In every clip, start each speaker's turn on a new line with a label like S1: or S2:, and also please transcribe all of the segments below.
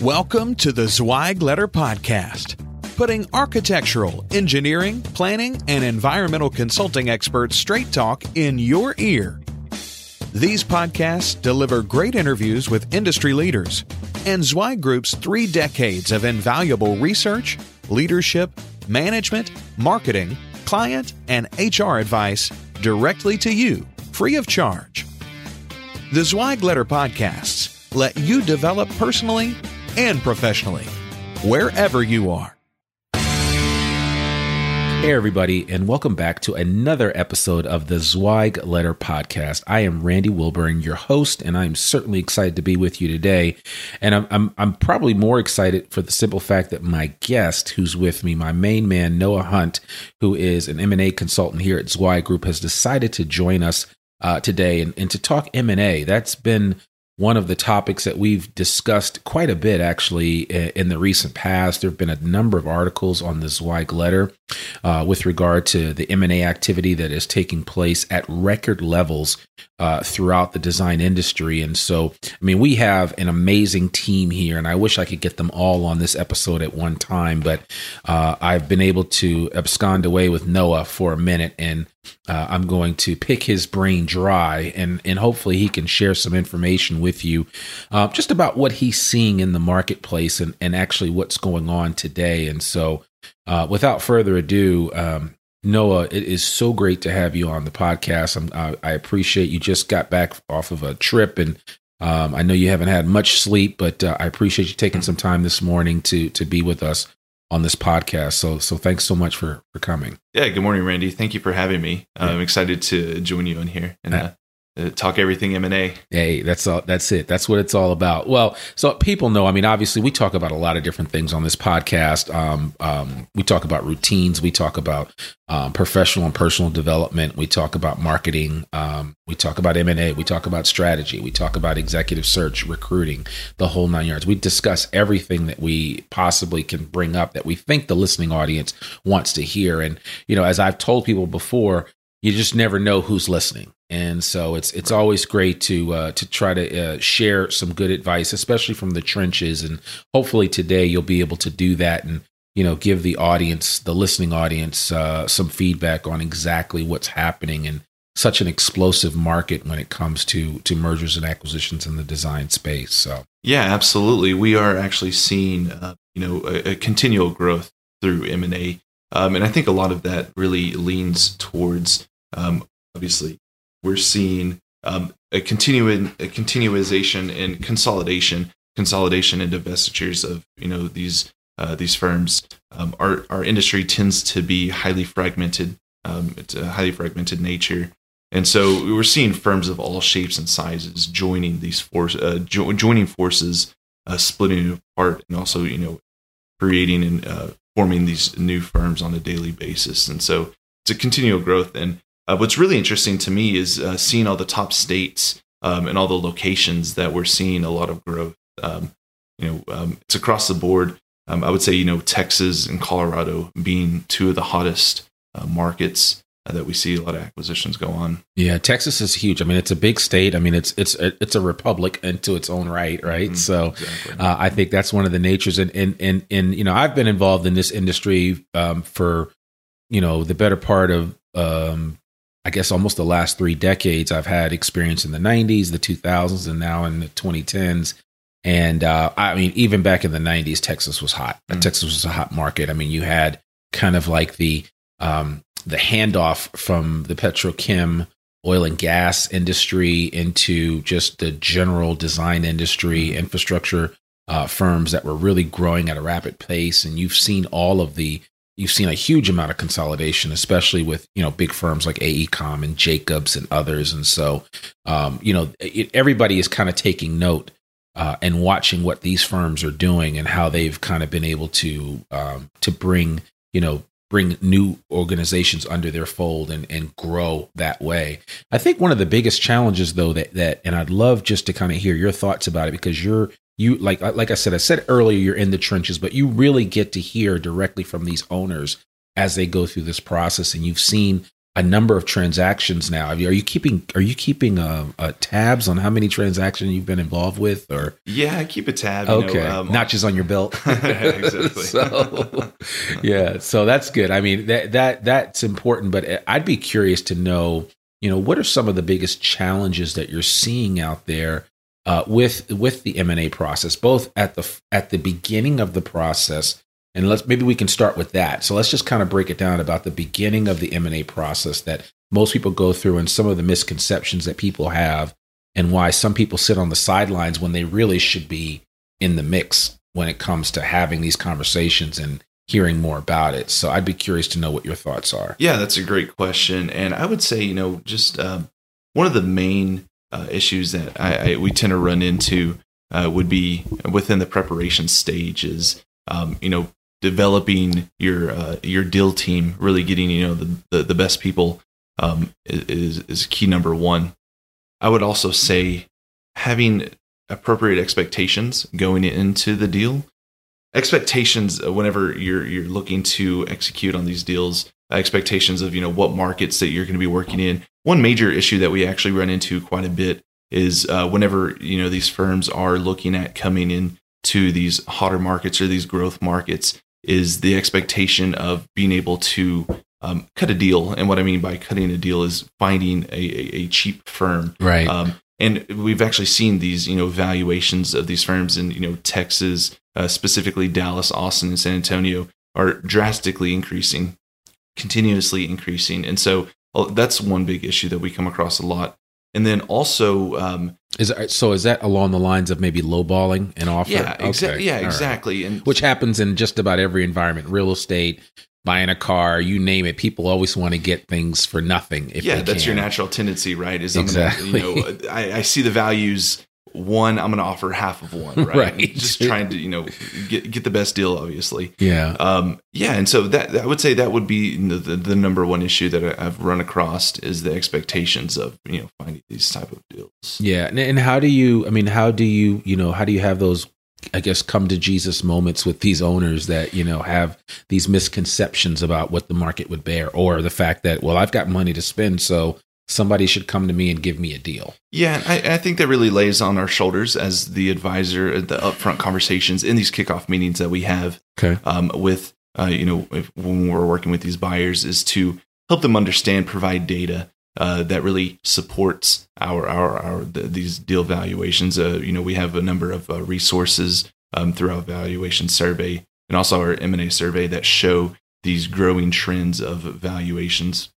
S1: Welcome to the Zweig Letter Podcast, putting architectural, engineering, planning, and environmental consulting experts straight talk in your ear. These podcasts deliver great interviews with industry leaders and Zweig Group's three decades of invaluable research, leadership, management, marketing, client, and HR advice directly to you, free of charge. The Zweig Letter Podcasts let you develop personally and professionally, wherever you are.
S2: Hey, everybody, and welcome back to another episode of the Zweig Letter Podcast. I am Randy Wilburn, your host, and I'm certainly excited to be with you today. And I'm, I'm, I'm probably more excited for the simple fact that my guest, who's with me, my main man Noah Hunt, who is an M&A consultant here at Zweig Group, has decided to join us uh, today and, and to talk M&A. That's been one of the topics that we've discussed quite a bit actually in the recent past. There have been a number of articles on the Zweig letter uh, with regard to the M&A activity that is taking place at record levels uh, throughout the design industry. And so, I mean, we have an amazing team here, and I wish I could get them all on this episode at one time, but uh, I've been able to abscond away with Noah for a minute and uh, I'm going to pick his brain dry, and and hopefully he can share some information with you, uh, just about what he's seeing in the marketplace and and actually what's going on today. And so, uh, without further ado, um, Noah, it is so great to have you on the podcast. I, I appreciate you just got back off of a trip, and um, I know you haven't had much sleep, but uh, I appreciate you taking some time this morning to to be with us on this podcast. So so thanks so much for for coming.
S3: Yeah, good morning, Randy. Thank you for having me. Yeah. I'm excited to join you in here and uh, uh, talk everything M and A.
S2: Hey, that's all. That's it. That's what it's all about. Well, so people know. I mean, obviously, we talk about a lot of different things on this podcast. Um, um, we talk about routines. We talk about um, professional and personal development. We talk about marketing. Um, we talk about M and A. We talk about strategy. We talk about executive search, recruiting, the whole nine yards. We discuss everything that we possibly can bring up that we think the listening audience wants to hear. And you know, as I've told people before, you just never know who's listening and so it's it's always great to uh, to try to uh, share some good advice, especially from the trenches. And hopefully today you'll be able to do that and you know give the audience, the listening audience, uh, some feedback on exactly what's happening in such an explosive market when it comes to to mergers and acquisitions in the design space. So
S3: yeah, absolutely, we are actually seeing uh, you know a, a, continual growth through M and A, um, and I think a lot of that really leans towards um, obviously we're seeing um, a continuing a continuization and consolidation, consolidation and divestitures of you know these uh, these firms. Um, our our industry tends to be highly fragmented. Um, it's a highly fragmented nature, and so we're seeing firms of all shapes and sizes joining these force uh, jo- joining forces, uh, splitting apart, and also you know creating and uh, forming these new firms on a daily basis. And so it's a continual growth and uh, what's really interesting to me is uh, seeing all the top states um, and all the locations that we're seeing a lot of growth. Um, you know, um, it's across the board. Um, I would say, you know, Texas and Colorado being two of the hottest uh, markets uh, that we see a lot of acquisitions go on.
S2: Yeah, Texas is huge. I mean, it's a big state. I mean, it's it's it's a republic into its own right, right? Mm-hmm, so, exactly. uh, I think that's one of the natures. And and and and you know, I've been involved in this industry um, for you know the better part of um, I guess almost the last three decades, I've had experience in the 90s, the 2000s, and now in the 2010s. And uh, I mean, even back in the '90s, Texas was hot.
S3: Mm.
S2: Texas was a hot market. I mean, you had kind of like the um, the handoff from the petrochem oil and gas industry into just the general design industry, infrastructure uh, firms that were really growing at a rapid pace. And you've seen all of the you've seen a huge amount of consolidation, especially with you know big firms like AECOM and Jacobs and others. And so, um, you know, it, everybody is kind of taking note uh, and watching what these firms are doing and how they've kind of been able to um, to bring you know bring new organizations under their fold and and grow that way. I think one of the biggest challenges though that that and I'd love just to kind of hear your thoughts about it because you're you like like I said I said earlier you're in the trenches but you really get to hear directly from these owners as they go through this process and you've seen a number of transactions now. Are you keeping are you keeping uh, uh, tabs on how many transactions you've been involved with or
S3: Yeah, I keep a tab. you
S2: okay
S3: know, um,
S2: notches on your belt
S3: Exactly.
S2: so yeah so that's good i mean that that that's important but i'd be curious to know you know what are some of the biggest challenges that you're seeing out there uh, with with the m&a process both at the at the beginning of the process and let's maybe we can start with that so let's just kind of break it down about the beginning of the m&a process that most people go through and some of the misconceptions that people have and why some people sit on the sidelines when they really should be in the mix when it comes to having these conversations and hearing more about it. So I'd be curious to know what your thoughts are.
S3: Yeah, that's a great question, and I would say you know just um, one of the main uh, issues that I, I, we tend to run into uh, would be within the preparation stage is um, you know developing your uh, your deal team, really getting you know the the, the best people um, is is key number one. I would also say having appropriate expectations going into the deal. Expectations uh, whenever you're you're looking to execute on these deals, expectations of you know what markets that you're going to be working in. One major issue that we actually run into quite a bit is uh, whenever you know these firms are looking at coming in to these hotter markets or these growth markets is the expectation of being able to um, cut a deal. And what I mean by cutting a deal is finding a, a, a cheap firm.
S2: Right.
S3: Um, and we've actually seen these, you know, valuations of these firms in, you know, Texas, uh, specifically Dallas, Austin, and San Antonio, are drastically increasing, continuously increasing. And so that's one big issue that we come across a lot. And then also, um,
S2: is so is that along the lines of maybe lowballing an offer?
S3: yeah, exa-
S2: Okay.
S3: yeah,
S2: All right.
S3: exactly. And
S2: Which happens in just about every environment, real estate, buying a car, you name it. People always want to get things for nothing. If
S3: yeah, that's your natural tendency, right? Is
S2: Exactly.
S3: Gonna, you know, I, I see the values. One, I'm going to offer half of one, right?
S2: Right.
S3: Just trying to, you know, get get the best deal, obviously.
S2: Yeah.
S3: Um, yeah, and so that I would say that would be the, the, the number one issue that I've run across is the expectations of you know finding these type of deals.
S2: Yeah, and, and how do you? I mean, how do you? You know, how do you have those? I guess come to Jesus moments with these owners that you know have these misconceptions about what the market would bear, or the fact that well, I've got money to spend, so somebody should come to me and give me a deal.
S3: Yeah, I, I think that really lays on our shoulders as the advisor at the upfront conversations in these kickoff meetings that we have
S2: Okay.
S3: um, with uh, you know if, when we're working with these buyers is to help them understand, provide data uh, that really supports our our, our the, these deal valuations. Uh, you know, we have a number of uh, resources um, through our valuation survey and also our M and A survey that show these growing trends of valuations,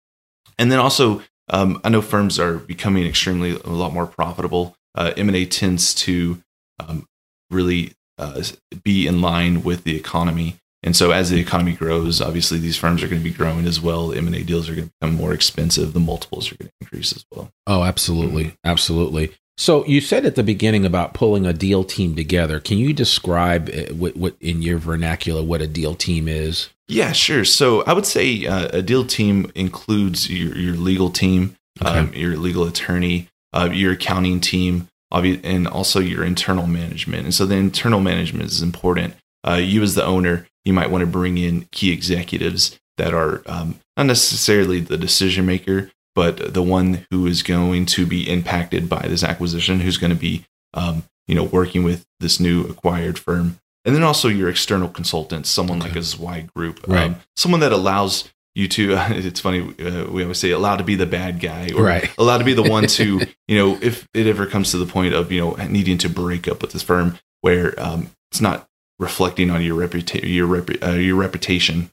S3: and then also. Um, I know firms are becoming extremely a lot more profitable. Uh, M&A tends to um, really uh, be in line with the economy. And so as the economy grows, obviously these firms are going to be growing as well. M&A deals are going to become more expensive. The multiples are going to increase as well.
S2: Oh, absolutely, absolutely. So you said at the beginning about pulling a deal team together. Can you describe uh, what, what in your vernacular what a deal team is?
S3: Yeah, sure. So I would say uh, a deal team includes your, your legal team, um, your legal attorney, uh, your accounting team, and also your internal management. And so the internal management is important. Uh, you, as the owner, you might want to bring in key executives that are um, not necessarily the decision maker, but the one who is going to be impacted by this acquisition, who's going to be, um, you know, working with this new acquired firm and then also your external consultants, someone like a Zweig Group,
S2: Right.
S3: um, someone that allows you to. it's funny uh, we always say allowed to be the bad guy, or
S2: Right.
S3: allowed to be the one to you know if it ever comes to the point of you know needing to break up with this firm, where um, it's not reflecting on your reputation, your, repu- uh, your reputation,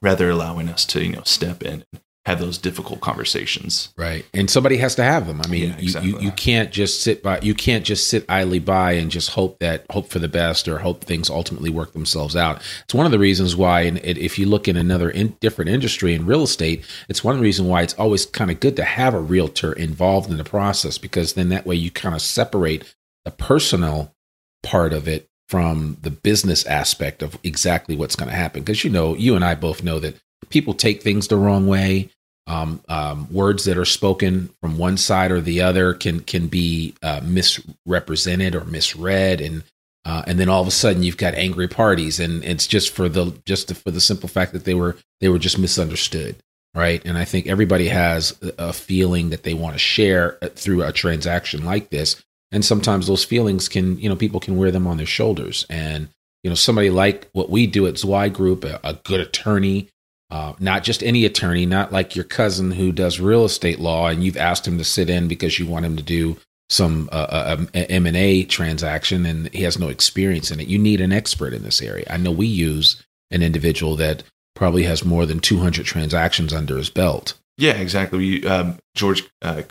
S3: rather allowing us to you know step in and have those difficult conversations.
S2: Right. And somebody has to have them. I mean,
S3: Yeah, exactly.
S2: you, you, you can't just sit by, you can't just sit idly by and just hope that, hope for the best or hope things ultimately work themselves out. It's one of the reasons why, and it, if you look in another in, different industry in real estate, it's one reason why it's always kind of good to have a realtor involved in the process because then that way you kind of separate the personal part of it from the business aspect of exactly what's going to happen. Because, you know, you and I both know that people take things the wrong way. Um, um, words that are spoken from one side or the other can can be uh, misrepresented or misread, and uh, and then all of a sudden you've got angry parties, and it's just for the just for the simple fact that they were they were just misunderstood, right? And I think everybody has a feeling that they want to share uh, through a transaction like this, and sometimes those feelings can you know people can wear them on their shoulders, and you know somebody like what we do at Zweig Group, a, a good attorney uh, not just any attorney, not like your cousin who does real estate law and you've asked him to sit in because you want him to do some uh, uh, um, M and A transaction and he has no experience in it. You need an expert in this area. I know we use an individual that probably has more than 200 transactions under his belt.
S3: Yeah, exactly. We, um, George uh,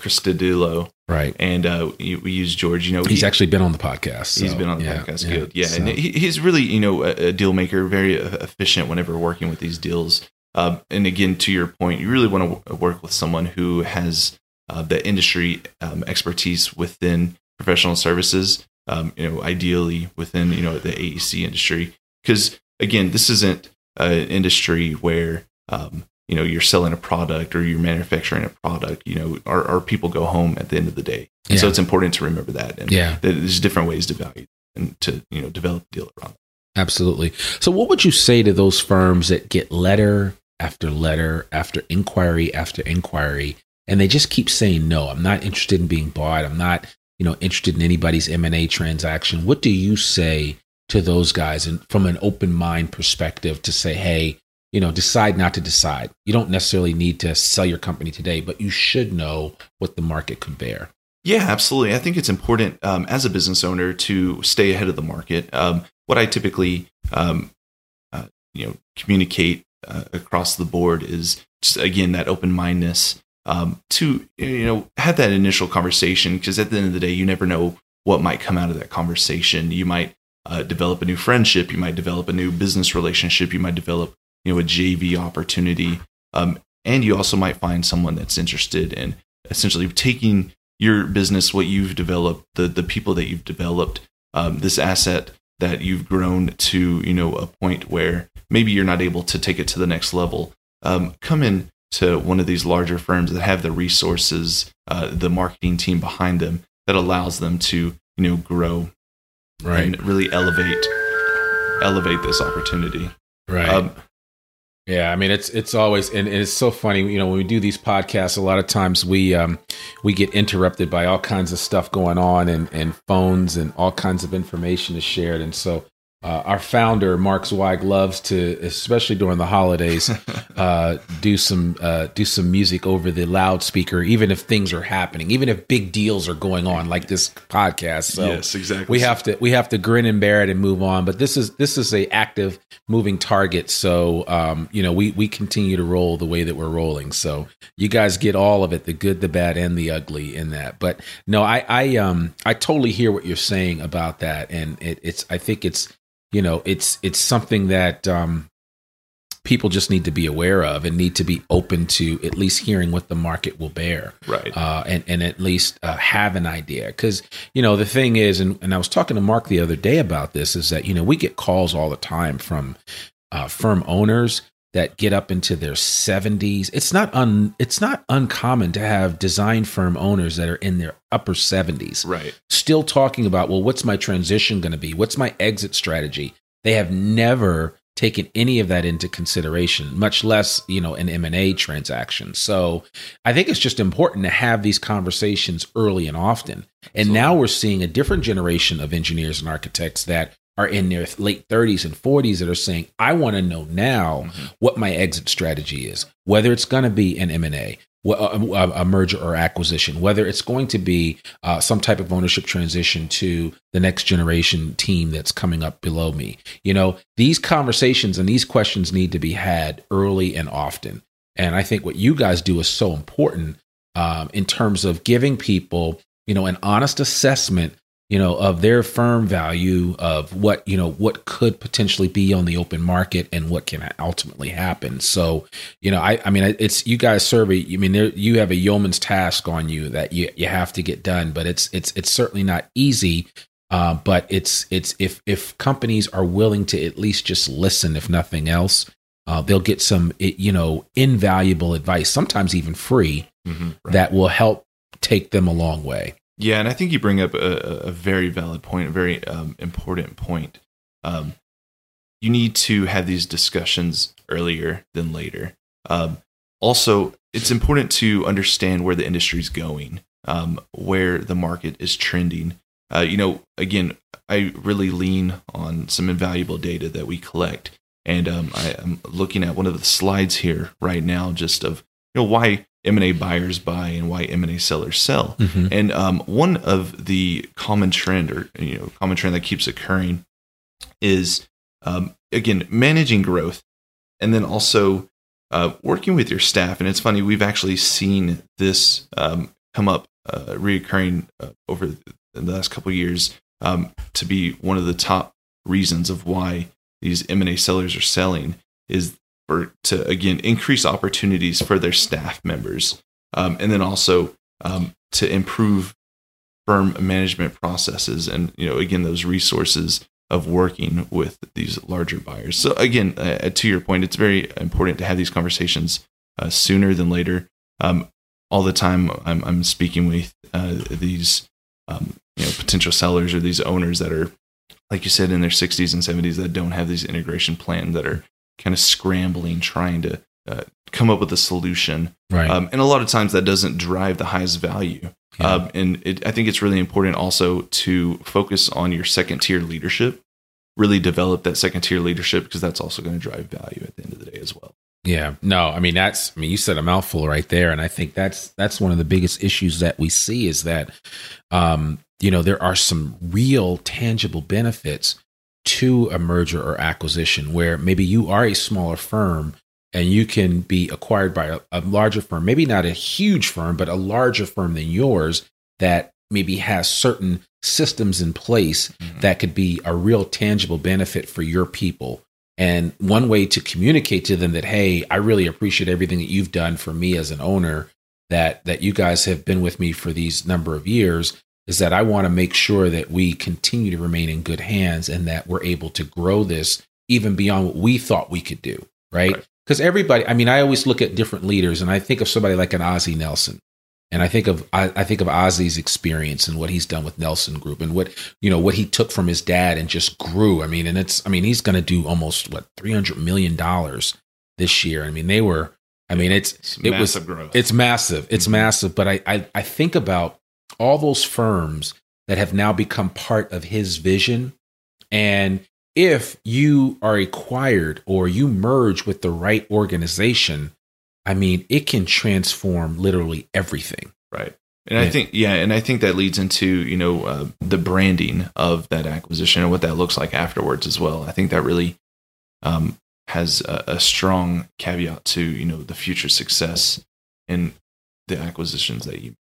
S2: right?
S3: And uh, we, we use George. You know,
S2: he's he, actually been on the podcast.
S3: So, he's been on the yeah, podcast. Yeah, Good. Yeah, so. and he, he's really you know a, a deal maker, very efficient whenever working with these deals. Um, and again, to your point, you really want to work with someone who has uh, the industry um, expertise within professional services. Um, you know, ideally within you know the AEC industry, because again, this isn't an industry where um, you know you're selling a product or you're manufacturing a product. You know, our, our people go home at the end of the day, yeah. so it's important to remember that. And
S2: yeah,
S3: there's different ways to value and to you know develop a deal around.
S2: Absolutely. So, what would you say to those firms that get letter after letter after inquiry after inquiry and they just keep saying no. I'm not interested in being bought. I'm not you know interested in anybody's m&a transaction. What do you say to those guys and from an open mind perspective to say hey you know decide not to decide. You don't necessarily need to sell your company today but you should know what the market could bear.
S3: Yeah absolutely. I think it's important um, as a business owner to stay ahead of the market. Um, what i typically um, uh, you know communicate uh, across the board is just again that open mindedness um, to you know have that initial conversation because at the end of the day you never know what might come out of that conversation. You might uh, develop a new friendship you might develop a new business relationship you might develop you know a jv opportunity um, and you also might find someone that's interested in essentially taking your business what you've developed the the people that you've developed um, this asset that you've grown to you know a point where maybe you're not able to take it to the next level, um, come in to one of these larger firms that have the resources, uh, the marketing team behind them that allows them to you know grow
S2: right.
S3: and really elevate elevate this opportunity.
S2: Right. Um, yeah, I mean it's it's always and it's so funny. You know, when we do these podcasts, a lot of times we um, we get interrupted by all kinds of stuff going on and and phones and all kinds of information is shared, and so uh, our founder Mark Zweig loves to, especially during the holidays, uh, do some uh, do some music over the loudspeaker, even if things are happening, even if big deals are going on, like this podcast. So
S3: yes, exactly.
S2: We have to we have to grin and bear it and move on. But this is this is a active moving target. So um, you know we we continue to roll the way that we're rolling. So you guys get all of it, the good, the bad, and the ugly in that. But no, I I um I totally hear what you're saying about that, and it, it's I think it's you know it's it's something that um, people just need to be aware of and need to be open to at least hearing what the market will bear.
S3: Right.
S2: Uh, and, and at least uh, have an idea. Because you know the thing is and, and i was talking to mark the other day about this is that you know we get calls all the time from uh, firm owners that get up into their 70s. It's not un it's not uncommon to have design firm owners that are in their upper 70s.
S3: Right.
S2: Still talking about, well, what's my transition going to be? What's my exit strategy? They have never taken any of that into consideration, much less, you know, an M&A transaction. So, I think it's just important to have these conversations early and often. And Absolutely. now we're seeing a different generation of engineers and architects that are in their late 30s and 40s that are saying, I want to know now mm-hmm. what my exit strategy is, whether it's going to be an M&A, a, merger or acquisition, whether it's going to be uh, some type of ownership transition to the next generation team that's coming up below me. You know, these conversations and these questions need to be had early and often. And I think what you guys do is so important um, in terms of giving people, you know, an honest assessment you know, of their firm value of what, you know, what could potentially be on the open market and what can ultimately happen. So, you know, I, I mean, it's, you guys serve a, I mean, there, you have a yeoman's task on you that you, you have to get done, but it's, it's, it's certainly not easy. Uh, but it's, it's, if, if companies are willing to at least just listen, if nothing else, uh, they'll get some, you know, invaluable advice, sometimes even free, mm-hmm, right. that will help take them a long way.
S3: Yeah, and I think you bring up a, a very valid point, a very um, important point. Um, you need to have these discussions earlier than later. Um, also, it's important to understand where the industry is going, um, where the market is trending. Uh, you know, again, I really lean on some invaluable data that we collect, and um, I, am looking at one of the slides here right now, just of you know why M&A buyers buy and why M&A sellers sell. Mm-hmm. And um, one of the common trend or you know common trend that keeps occurring is um, again managing growth and then also uh, working with your staff. And it's funny we've actually seen this um, come up uh, reoccurring uh, over the last couple years um, to be one of the top reasons of why these M&A sellers are selling is for to again increase opportunities for their staff members, um, and then also um, to improve firm management processes and you know again those resources of working with these larger buyers. So again, uh, to your point, it's very important to have these conversations uh, sooner than later. Um, all the time, I'm, I'm speaking with uh, these um, you know potential sellers or these owners that are, like you said, in their 60s and 70s that don't have these integration plans that are kind of scrambling, trying to uh, come up with a solution.
S2: Right.
S3: Um, and a lot of times that doesn't drive the highest value. Yeah. Um, and it, I think it's really important also to focus on your second tier leadership, really develop that second tier leadership because that's also going to drive value at the end of the day as well.
S2: Yeah, no, I mean that's I mean you said a mouthful right there, and I think that's that's one of the biggest issues that we see is that, um, you know, there are some real tangible benefits to a merger or acquisition where maybe you are a smaller firm and you can be acquired by a, a, larger firm, maybe not a huge firm, but a larger firm than yours that maybe has certain systems in place mm-hmm. that could be a real tangible benefit for your people. And one way to communicate to them that, hey, I really appreciate everything that you've done for me as an owner, that that you guys have been with me for these number of years is that I want to make sure that we continue to remain in good hands and that we're able to grow this even beyond what we thought we could do, right? Because right. everybody, I mean, I always look at different leaders and I think of somebody like an Ozzie Nelson. And I think of I, I think of Ozzie's experience and what he's done with Nelson Group and what you know what he took from his dad and just grew. I mean, and it's I mean he's going to do almost what three hundred million dollars this year. I mean they were I mean it's, it's it was growth. it's massive it's mm-hmm. massive. But I, I I think about all those firms that have now become part of his vision. And if you are acquired or you merge with the right organization, I mean, it can transform literally everything.
S3: Right. And yeah. I think, yeah, and I think that leads into you know uh, the branding of that acquisition and what that looks like afterwards as well. I think that really um, has a, a, strong caveat to you know the future success in the acquisitions that you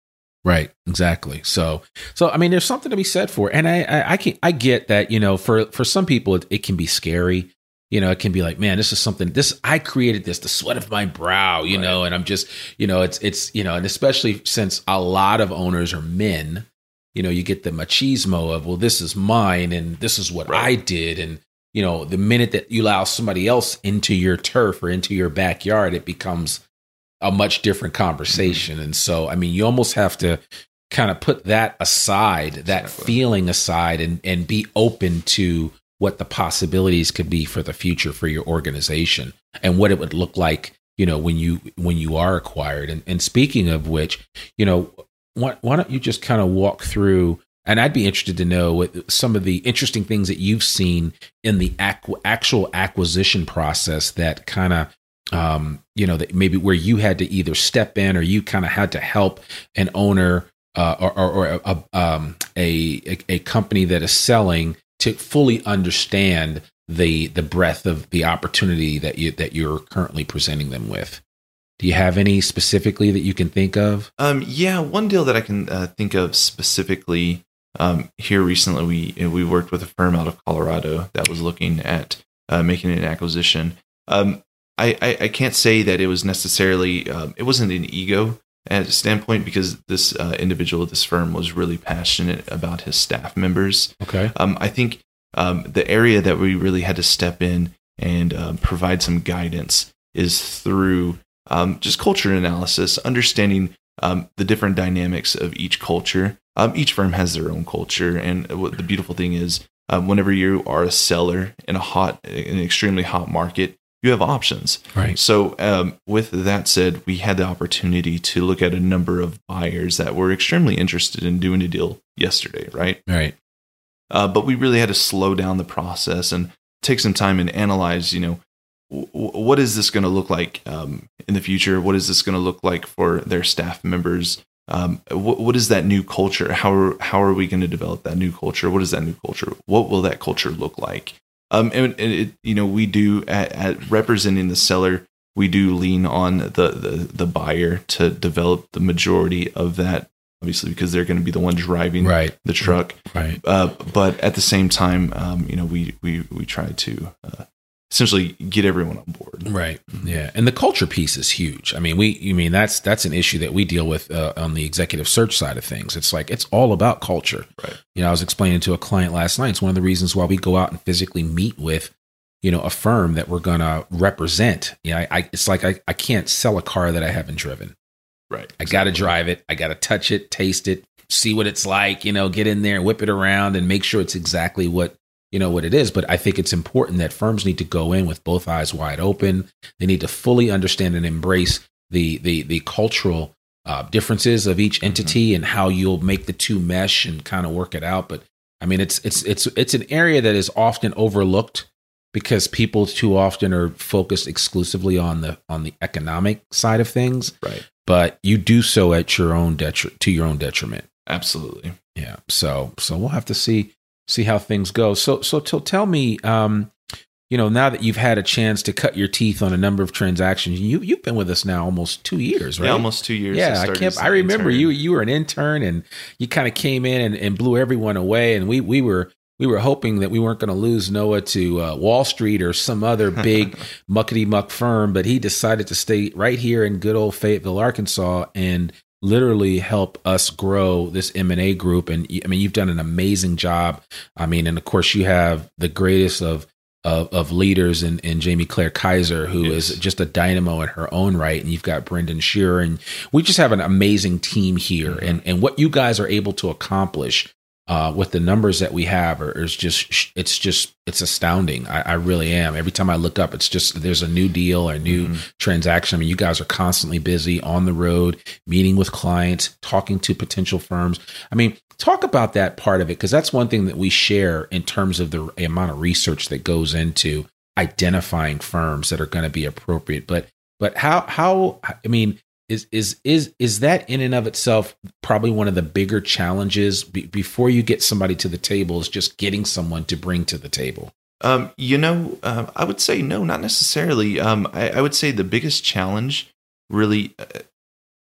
S2: Right, exactly. So, so I mean, there's something to be said for, and I, I, I can, I get that, you know, for for some people, it, it, can be scary. You know, it can be like, man, this is something. This I created this, the sweat of my brow, you right. know, and I'm just, you know, it's it's you know, and especially since a lot of owners are men, you know, you get the machismo of, well, this is mine, and this is what right. I did, and you know, the minute that you allow somebody else into your turf or into your backyard, it becomes a much different conversation. Mm-hmm. And so, I mean, you almost have to kind of put that aside, that exactly. feeling aside, and and be open to what the possibilities could be for the future for your organization and what it would look like, you know, when you when you are acquired. And and speaking of which, you know, why, why don't you just kind of walk through and I'd be interested to know what some of the interesting things that you've seen in the ac- actual acquisition process that kind of um, you know, that maybe where you had to either step in or you kind of had to help an owner uh, or, or, or a, um, a, a company that is selling to fully understand the the breadth of the opportunity that you that you're currently presenting them with. Do you have any specifically that you can think of?
S3: Um, yeah, one deal that I can uh, think of specifically um, here recently, we we worked with a firm out of Colorado that was looking at uh, making an acquisition. Um, I, I, I can't say that it was necessarily um, it wasn't an ego at a standpoint because this uh, individual at this firm was really passionate about his staff members.
S2: Okay.
S3: Um, I think um, the area that we really had to step in and um, provide some guidance is through um, just culture analysis, understanding um, the different dynamics of each culture. Um, each firm has their own culture, and what the beautiful thing is, whenever you are a seller in a hot, an extremely hot market, you have options.
S2: Right.
S3: So, um, with that said, we had the opportunity to look at a number of buyers that were extremely interested in doing a deal yesterday, right?
S2: Right.
S3: Uh, but we really had to slow down the process and take some time and analyze, you know, w- what is this going to look like um, in the future? What is this going to look like for their staff members? Um, what, what is that new culture? How are, how are we going to develop that new culture? What is that new culture? What will that culture look like? Um, and, and it, you know, we do at, at, representing the seller, we do lean on the, the the buyer to develop the majority of that. Obviously, because they're going to be the one driving
S2: right.
S3: the truck.
S2: Right.
S3: Uh, but at the same time, um, you know, we we we try to uh, essentially get everyone on board.
S2: Right. Yeah. And the culture piece is huge. I mean, we, you mean that's that's an issue that we deal with uh, on the executive search side of things. It's like it's all about culture.
S3: Right.
S2: You know, I was explaining to a client last night. It's one of the reasons why we go out and physically meet with, you know, a firm that we're going to represent. Yeah. You know, I, I, it's like I, I can't sell a car that I haven't driven.
S3: Right.
S2: I got to drive it. I got to touch it, taste it, see what it's like. You know, get in there and whip it around and make sure it's exactly what you know what it is but i think it's important that firms need to go in with both eyes wide open. They need to fully understand and embrace the the the cultural uh, differences of each entity mm-hmm. and how you'll make the two mesh and kind of work it out. But i mean it's it's it's it's an area that is often overlooked because people too often are focused exclusively on the on the economic side of things.
S3: Right.
S2: But you do so at your own detriment to your own detriment.
S3: Absolutely.
S2: Yeah. So so we'll have to see see how things go. So, so to, tell me, um, you know, now that you've had a chance to cut your teeth on a number of transactions, you you've been with us now almost two years, right?
S3: Yeah, almost two years.
S2: Yeah, I, I can't. I remember intern. you. You were an intern, and you kind of came in and, and, blew everyone away. And we we were we were hoping that we weren't going to lose Noah to uh, Wall Street or some other big muckety muck firm, but he decided to stay right here in good old Fayetteville, Arkansas, and literally help us grow this M&A group and I mean you've done an amazing job. I mean and of course you have the greatest of of, of leaders in, in Jamie Claire Kaiser, who yes. is just a dynamo in her own right. And you've got Brendan Shearer, and we just have an amazing team here. Mm-hmm. And and what you guys are able to accomplish uh, with the numbers that we have are, is just it's just it's astounding. I, I, really am. Every time I look up, it's just there's a new deal or a new mm-hmm. transaction. I mean, you guys are constantly busy on the road, meeting with clients, talking to potential firms. I mean, talk about that part of it because that's one thing that we share in terms of the amount of research that goes into identifying firms that are going to be appropriate. But but how how I mean is is is is that in and of itself probably one of the bigger challenges be, before you get somebody to the table is just getting someone to bring to the table?
S3: Um, you know uh, i would say no not necessarily. Um, I, I, would say the biggest challenge really uh,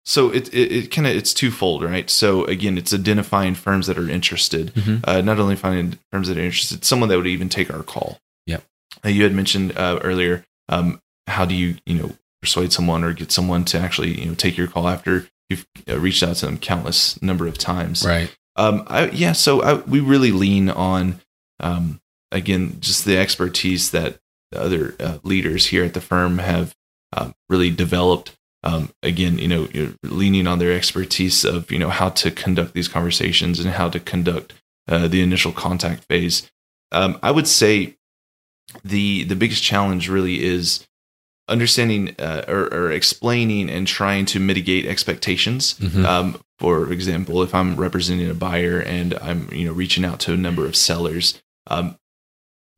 S3: so it, it, it kind of it's twofold right? So again it's identifying firms that are interested mm-hmm. uh, not only finding firms that are interested someone that would even take our call.
S2: Yeah
S3: uh, you had mentioned uh, earlier um, how do you you know persuade someone or get someone to actually you know take your call after you've uh, reached out to them countless number of times.
S2: Right.
S3: Um. I, yeah. So I, we really lean on, um, again, just the expertise that the other uh, leaders here at the firm have um, really developed. Um, again, you know, leaning on their expertise of you know how to conduct these conversations and how to conduct uh, the initial contact phase. Um, I would say the the biggest challenge really is understanding uh, or, or, explaining and trying to mitigate expectations mm-hmm. um, for example, if I'm representing a buyer and I'm you know reaching out to a number of sellers, um,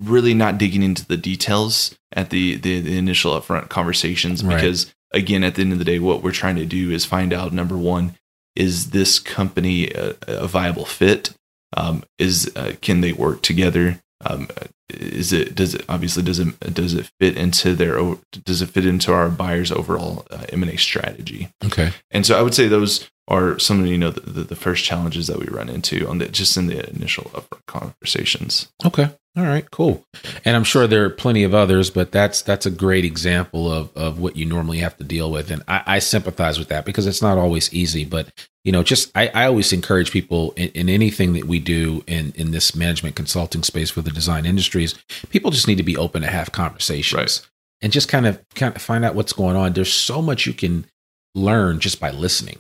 S3: really not digging into the details at the the, the initial upfront conversations
S2: Right.
S3: because again, at the end of the day, what we're trying to do is find out number one, is this company a, a viable fit? Um, is uh, can they work together? Um, is it does it obviously does it does it fit into their does it fit into our buyers overall uh, M&A strategy?
S2: Okay.
S3: And so I would say those are some of you know the, the, the first challenges that we run into on the just in the initial upfront conversations.
S2: Okay. All right. Cool. And I'm sure there are plenty of others, but that's that's a great example of of what you normally have to deal with, and I, I sympathize with that because it's not always easy. But you know, just I, I always encourage people in, in anything that we do in in this management consulting space for the design industries, people just need to be open to have conversations
S3: Right.
S2: and just kind of kind of find out what's going on. There's so much you can learn just by listening.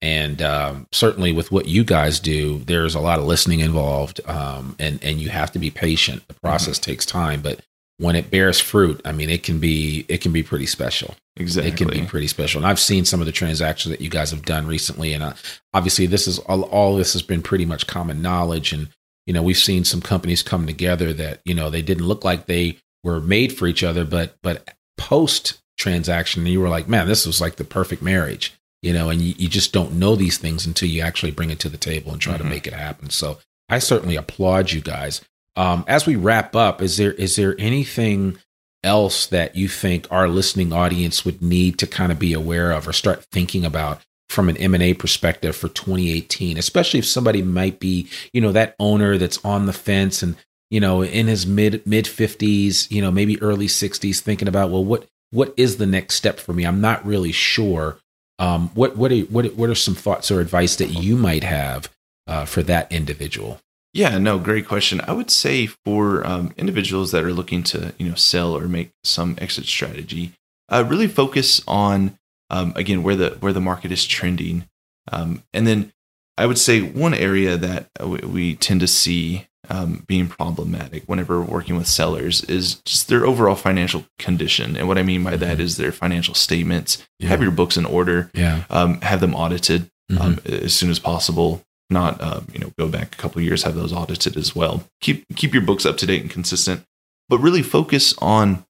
S2: And um, certainly with what you guys do, there's a lot of listening involved, um, and and you have to be patient. The process takes time, but when it bears fruit, I mean, it can be it can be pretty special.
S3: Exactly.
S2: It can be pretty special. And I've seen some of the transactions that you guys have done recently, and uh, obviously, this is all, all this has been pretty much common knowledge. And you know, we've seen some companies come together that you know they didn't look like they were made for each other, but but post transaction, you were like, man, this was like the perfect marriage. You know, and you, you just don't know these things until you actually bring it to the table and try to
S3: Mhm.
S2: make it happen. So I certainly applaud you guys. Um, as we wrap up, is there is there anything else that you think our listening audience would need to kind of be aware of or start thinking about from an M&A perspective for 2018, especially if somebody might be, you know, that owner that's on the fence and, you know, in his mid mid 50s, you know, maybe early 60s thinking about, well, what what is the next step for me? I'm not really sure. Um, what what are, what what are some thoughts or advice that you might have uh, for that individual?
S3: Yeah, no, great question. I would say for um, individuals that are looking to, you know, sell or make some exit strategy, uh, really focus on um, again where the where the market is trending, um, and then I would say one area that we, we tend to see um, being problematic whenever working with sellers is just their overall financial condition. And what I mean by that is their financial statements. Have your books in order.
S2: yeah.
S3: Um, have them audited um, as soon as possible. Not um, you know go back a couple of years, have those audited as well. Keep keep your books up to date and consistent, but really focus on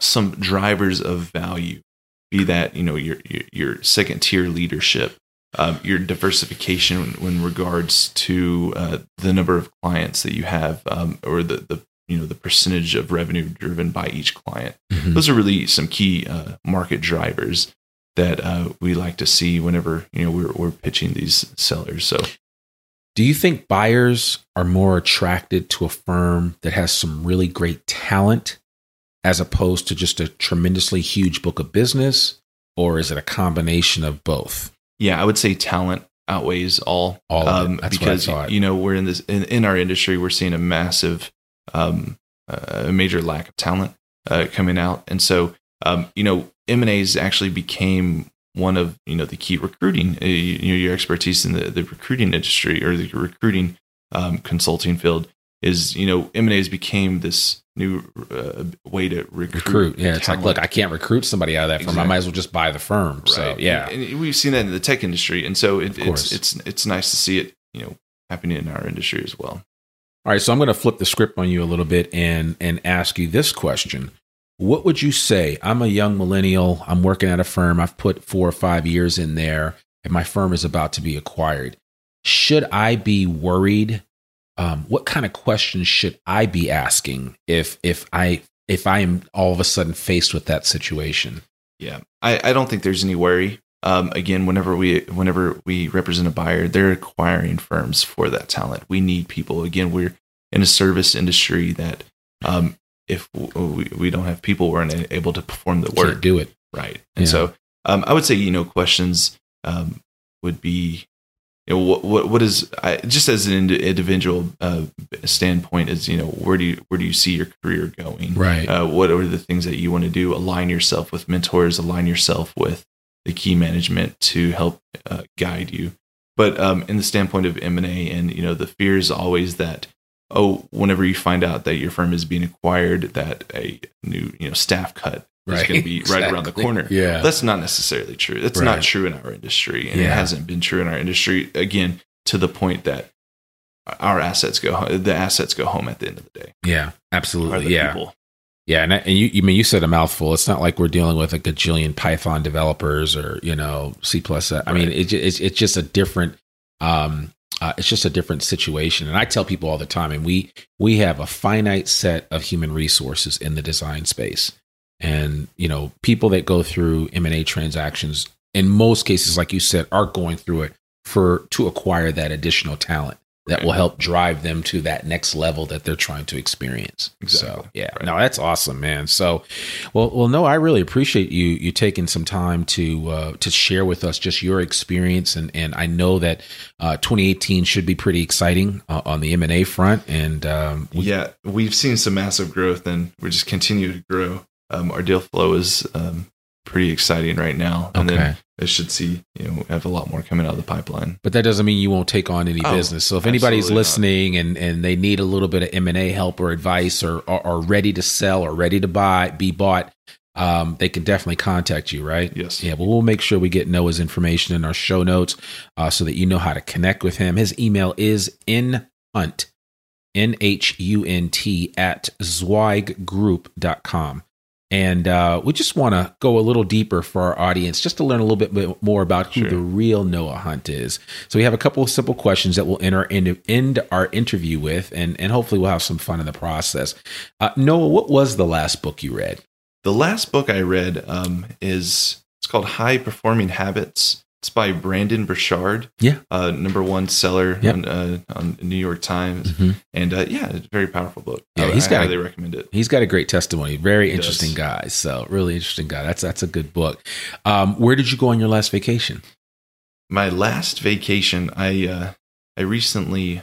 S3: some drivers of value. Be that you know your your, your second tier leadership, um, your diversification in regards to uh, the number of clients that you have, um, or the the you know the percentage of revenue driven by each client
S2: Mhm.
S3: those are really some key uh, market drivers that uh, we like to see whenever you know we're, we're pitching these sellers. So
S2: Do you think buyers are more attracted to a firm that has some really great talent as opposed to just a tremendously huge book of business? Or is it a combination of both?
S3: yeah, I would say talent outweighs all.
S2: All
S3: um,
S2: That's what I
S3: because you know we're in this in, in our industry we're seeing a massive, um, uh, a major lack of talent uh, coming out, and so um, you know M and A's actually became one of you know the key recruiting uh, you know your expertise in the, the recruiting industry or the recruiting um, consulting field is you know M and A's became this new uh, way to recruit.
S2: Recruit. Yeah. It's like, look, I can't recruit somebody out of that firm. I might as well just buy the firm. So, yeah.
S3: and, and we've seen that in the tech industry, and so it, it's it's it's nice to see it you know happening in our industry as well.
S2: All right, so I'm going to flip the script on you a little bit and and ask you this question. What would you say? I'm a young millennial. I'm working at a firm. I've put 4 or 5 years in there and my firm is about to be acquired. Should I be worried? Um, what kind of questions should I be asking if if I if I am all of a sudden faced with that situation?
S3: Yeah, I, I don't think there's any worry. Um, again, whenever we whenever we represent a buyer, they're acquiring firms for that talent. We need people. Again, we're in a service industry that um, if we, we don't have people, we're unable to perform the work.
S2: Can't do it.
S3: Right. And
S2: Yeah.
S3: so um, I would say, you know, questions um, would be, you know, what, what, what is, I, just as an individual uh, standpoint is, you know, where do you, where do you see your career going?
S2: Right.
S3: Uh, what are the things that you want to do? Align yourself with mentors, align yourself with the key management to help uh, guide you. But um, in the standpoint of M&A and, you know, the fear is always that, oh, whenever you find out that your firm is being acquired, that a new, you know, staff cut is going to be right around the corner.
S2: Yeah.
S3: That's not necessarily true. That's
S2: Right.
S3: not true in our industry. And it hasn't been true in our industry, again, to the point that our assets go home, the assets go home at the end of the day.
S2: Yeah, absolutely. Yeah.
S3: people.
S2: Yeah, and, and you, you mean you said a mouthful. It's not like we're dealing with a gajillion Python developers or you know C plus. I mean,
S3: Right.
S2: it, it's it's just a different. Um, uh, it's just a different situation, and I tell people all the time. And we we have a finite set of human resources in the design space, and you know, people that go through M and A transactions, in most cases, like you said, are going through it for to acquire that additional talent that
S3: Right.
S2: will help drive them to that next level that they're trying to experience.
S3: Exactly.
S2: So yeah,
S3: Right.
S2: no, that's awesome, man. So, well, well, no, I really appreciate you you taking some time to uh, to share with us just your experience, and and I know that uh, 2018 should be pretty exciting uh, on the M and A front, and um, we-
S3: yeah, we've seen some massive growth and we're just continue to grow. Um, our deal flow is um, pretty exciting right now. And
S2: Okay.
S3: then I should see, you know, have a lot more coming out of the pipeline.
S2: But that doesn't mean you won't take on any
S3: Oh,
S2: business. So if anybody's
S3: not.
S2: listening and, and they need a little bit of M and A help or advice, or are, ready to sell or ready to buy, be bought, um, they can definitely contact you, right?
S3: Yes.
S2: Yeah. Well, we'll make sure we get Noah's information in our show notes uh, so that you know how to connect with him. His email is in hunt, n h u n t at zweiggroup.com. And uh, we just want to go a little deeper for our audience, just to learn a little bit more about who
S3: Sure.
S2: the real Noah Hunt is. So we have a couple of simple questions that we'll enter end, end our interview with, and and hopefully we'll have some fun in the process. Uh, Noah, what was the last book you read?
S3: The last book I read um, is it's called High Performing Habits. It's by Brendon Burchard.
S2: Yeah.
S3: uh, number one seller
S2: Yep.
S3: on, uh, on New York Times,
S2: Mhm.
S3: and uh, yeah, it's a very powerful book.
S2: Yeah, he's
S3: I
S2: got a-
S3: highly recommend it.
S2: He's got a great testimony. Very
S3: He
S2: interesting
S3: does.
S2: guy. So really interesting guy. That's that's a good book. Um, where did you go on your last vacation?
S3: My last vacation, I uh, I recently.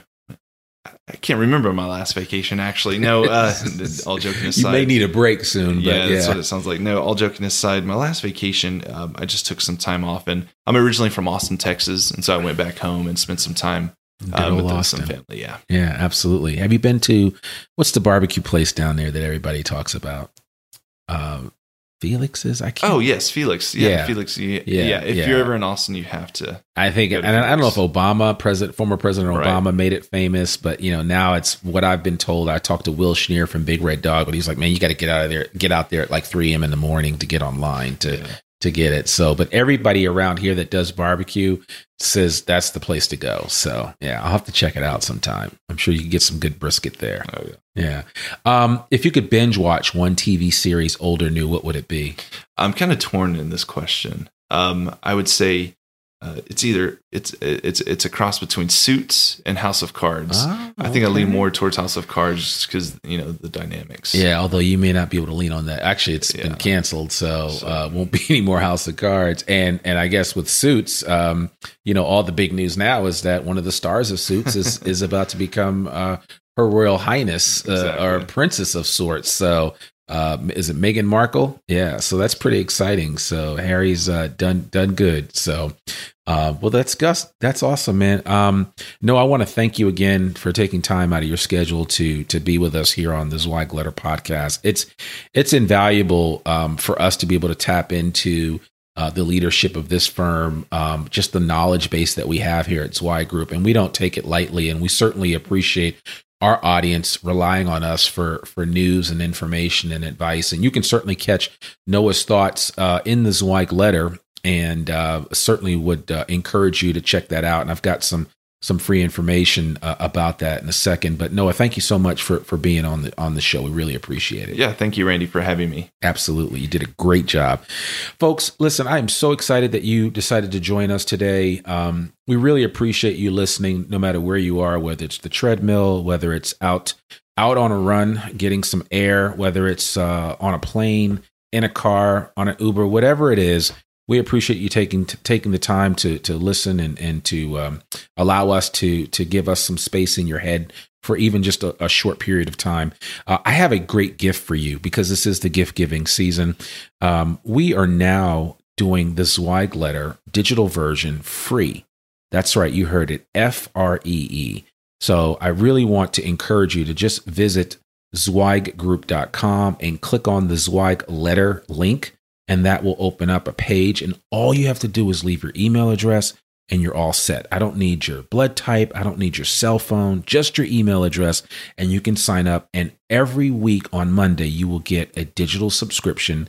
S3: I can't remember my last vacation actually. No, uh, all joking aside,
S2: You may need a break soon, but
S3: yeah,
S2: yeah,
S3: that's what it sounds like. No, all joking aside, my last vacation, um, I just took some time off, and I'm originally from Austin, Texas, and so I went back home and spent some time um, with
S2: Austin.
S3: some family. Yeah,
S2: Yeah, absolutely. Have you been to what's the barbecue place down there that everybody talks about? Um, Felix's. I can't.
S3: Oh yes, Felix. Yeah,
S2: Yeah.
S3: Felix. Yeah,
S2: Yeah,
S3: yeah. If you're ever in Austin, you have to.
S2: I think,
S3: Go
S2: and
S3: to
S2: I don't know if Obama, President, former President
S3: Right.
S2: Obama, made it famous, but you know now it's what I've been told. I talked to Will Schnier from Big Red Dog, but he's like, man, you got to get out of there, get out there at like 3 a.m. in the morning to get online to. To get it. So, but everybody around here that does barbecue says that's the place to go. So, yeah, I'll have to check it out sometime. I'm sure you can get some good brisket there.
S3: Oh yeah.
S2: Yeah. Um, if you could binge watch one TV series, old or new, what would it be?
S3: I'm kind of torn in this question. Um, I would say uh, it's either it's it's it's a cross between Suits and House of Cards.
S2: Ah,
S3: I think I lean more towards House of Cards because you know the dynamics.
S2: Yeah, although you may not be able to lean on that. Actually, it's
S3: Yeah.
S2: been canceled, so,
S3: So-
S2: uh, won't be any more House of Cards. And and I guess with Suits, um, you know, all the big news now is that one of the stars of Suits is is about to become uh, Her Royal Highness uh,
S3: Exactly.
S2: or princess of sorts. So. Uh, is it Meghan Markle? Yeah, so that's pretty exciting. So Harry's uh, done done good. So, uh, well, that's Gus. That's awesome, man. Um, no, I want to thank you again for taking time out of your schedule to to be with us here on the Zweig Letter podcast. It's it's invaluable um, for us to be able to tap into uh, the leadership of this firm, um, just the knowledge base that we have here at Zweig Group, and we don't take it lightly. And we certainly appreciate our audience relying on us for for news and information and advice. And you can certainly catch Noah's thoughts uh, in the Zweig letter, and uh, certainly would uh, encourage you to check that out. And I've got some some free information uh, about that in a second. But Noah, thank you so much for for being on the on the show. We really appreciate it.
S3: Yeah. Thank you, Randy, for having me.
S2: Absolutely. You did a great job. Folks, listen, I am so excited that you decided to join us today. Um, we really appreciate you listening no matter where you are, whether it's the treadmill, whether it's out out on a run, getting some air, whether it's uh, on a plane, in a car, on an Uber, whatever it is. We appreciate you taking taking the time to to listen and and to um, allow us to to give us some space in your head for even just a, a short period of time. Uh, I have a great gift for you because this is the gift giving season. Um, we are now doing the Zweig letter digital version free. That's right, you heard it F R E E. So I really want to encourage you to just visit zweiggroup.com and click on the Zweig letter link, and that will open up a page. And all you have to do is leave your email address and you're all set. I don't need your blood type. I don't need your cell phone, just your email address. And you can sign up. And every week on Monday, you will get a digital subscription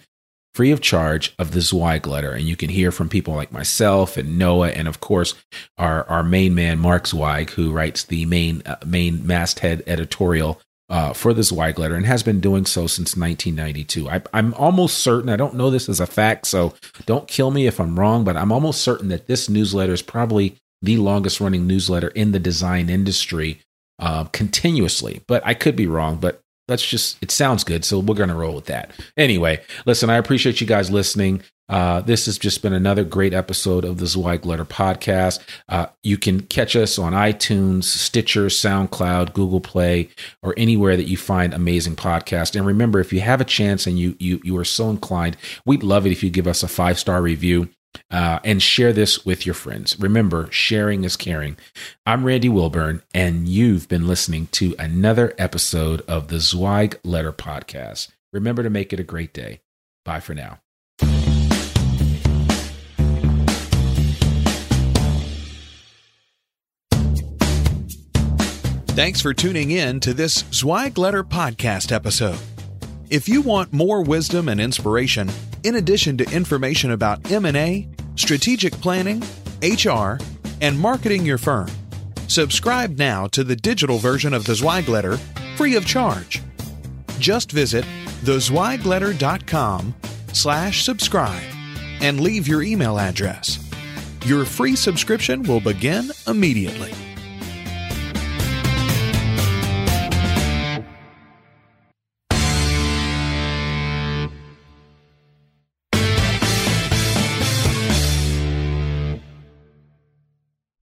S2: free of charge of the Zweig letter. And you can hear from people like myself and Noah, and of course, our, our main man, Mark Zweig, who writes the main, uh, main masthead editorial uh, for this Zweig letter and has been doing so since 1992. I, I'm almost certain, I don't know this as a fact, so don't kill me if I'm wrong, but I'm almost certain that this newsletter is probably the longest running newsletter in the design industry uh, continuously. But I could be wrong, but let's just it sounds good so we're going to roll with that anyway listen i appreciate you guys listening uh, this has just been another great episode of the zweig letter podcast uh, you can catch us on itunes stitcher soundcloud google play or anywhere that you find amazing podcasts and remember if you have a chance and you you you are so inclined we'd love it if you give us a five star review uh, and share this with your friends. Remember, sharing is caring. I'm Randy Wilburn, and you've been listening to another episode of the Zweig Letter Podcast. Remember to make it a great day. Bye for now.
S1: Thanks for tuning in to this Zweig Letter Podcast episode. If you want more wisdom and inspiration, in addition to information about M&A, strategic planning, HR, and marketing your firm, subscribe now to the digital version of the Zweig Letter free of charge. Just visit thezweigletter.com slash subscribe and leave your email address. Your free subscription will begin immediately.